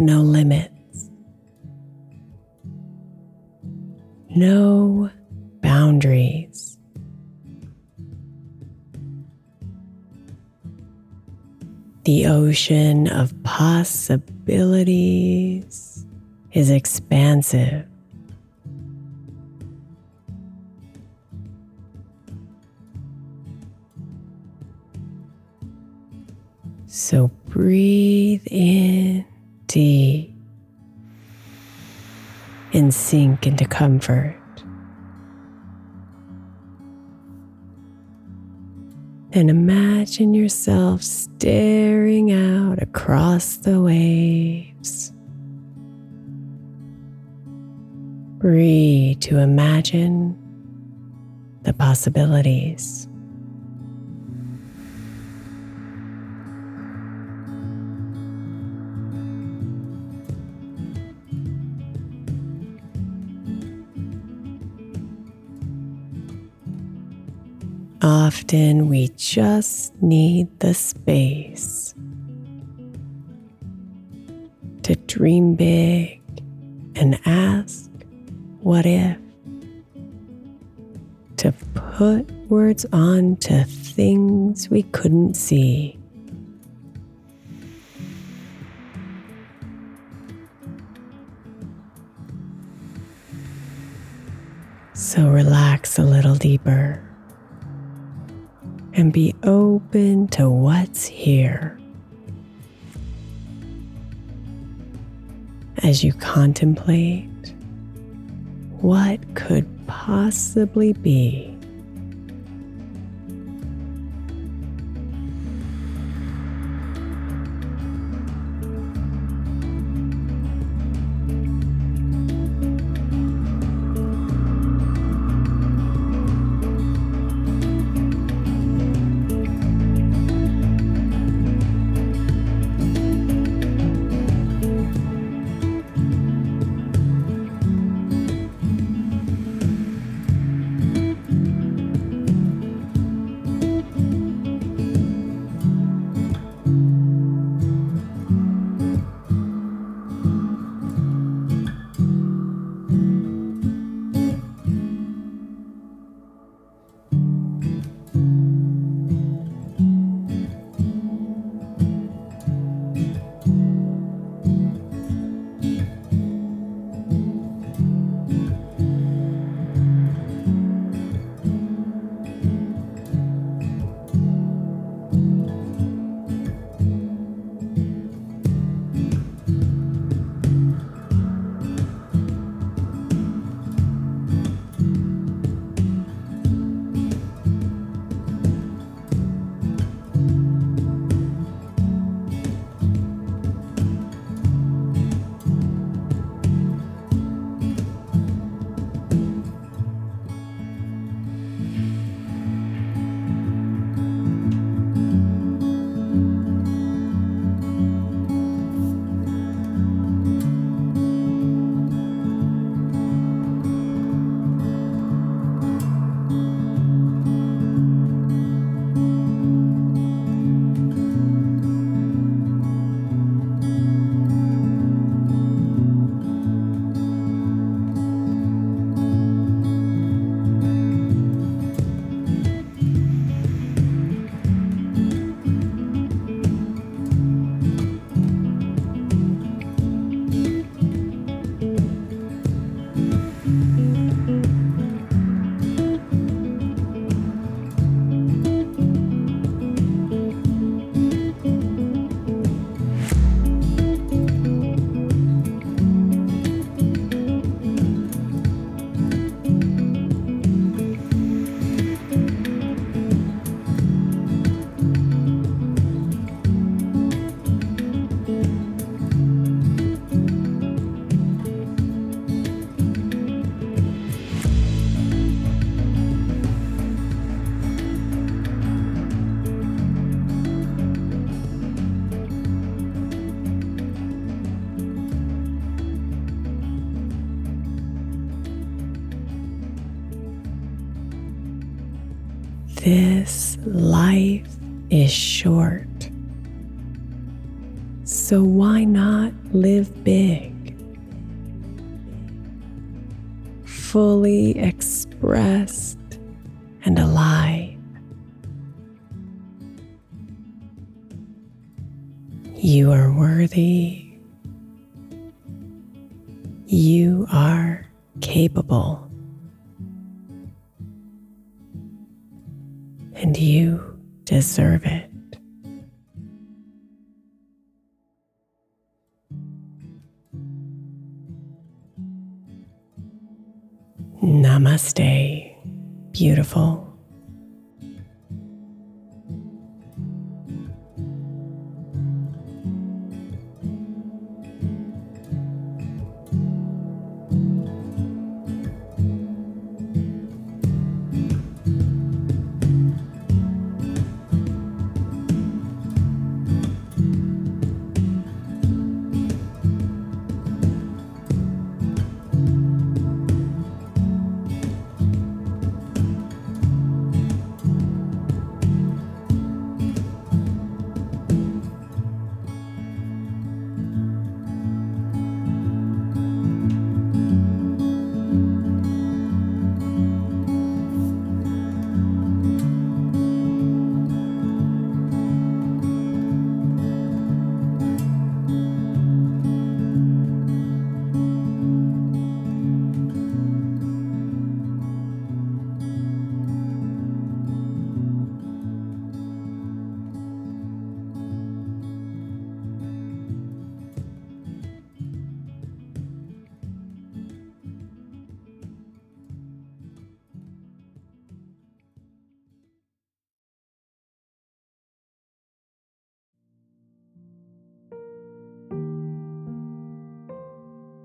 no limits, no boundaries. The ocean of possibilities is expansive. So breathe in and sink into comfort. And imagine yourself staring out across the waves. Breathe to imagine the possibilities. Often we just need the space to dream big and ask, What if? To put words on to things we couldn't see. So relax a little deeper and be open to what's here. As you contemplate what could possibly be. This life is short. So why not live big? Fully expressed and alive. You are worthy. You are capable. And you deserve it. Namaste, beautiful.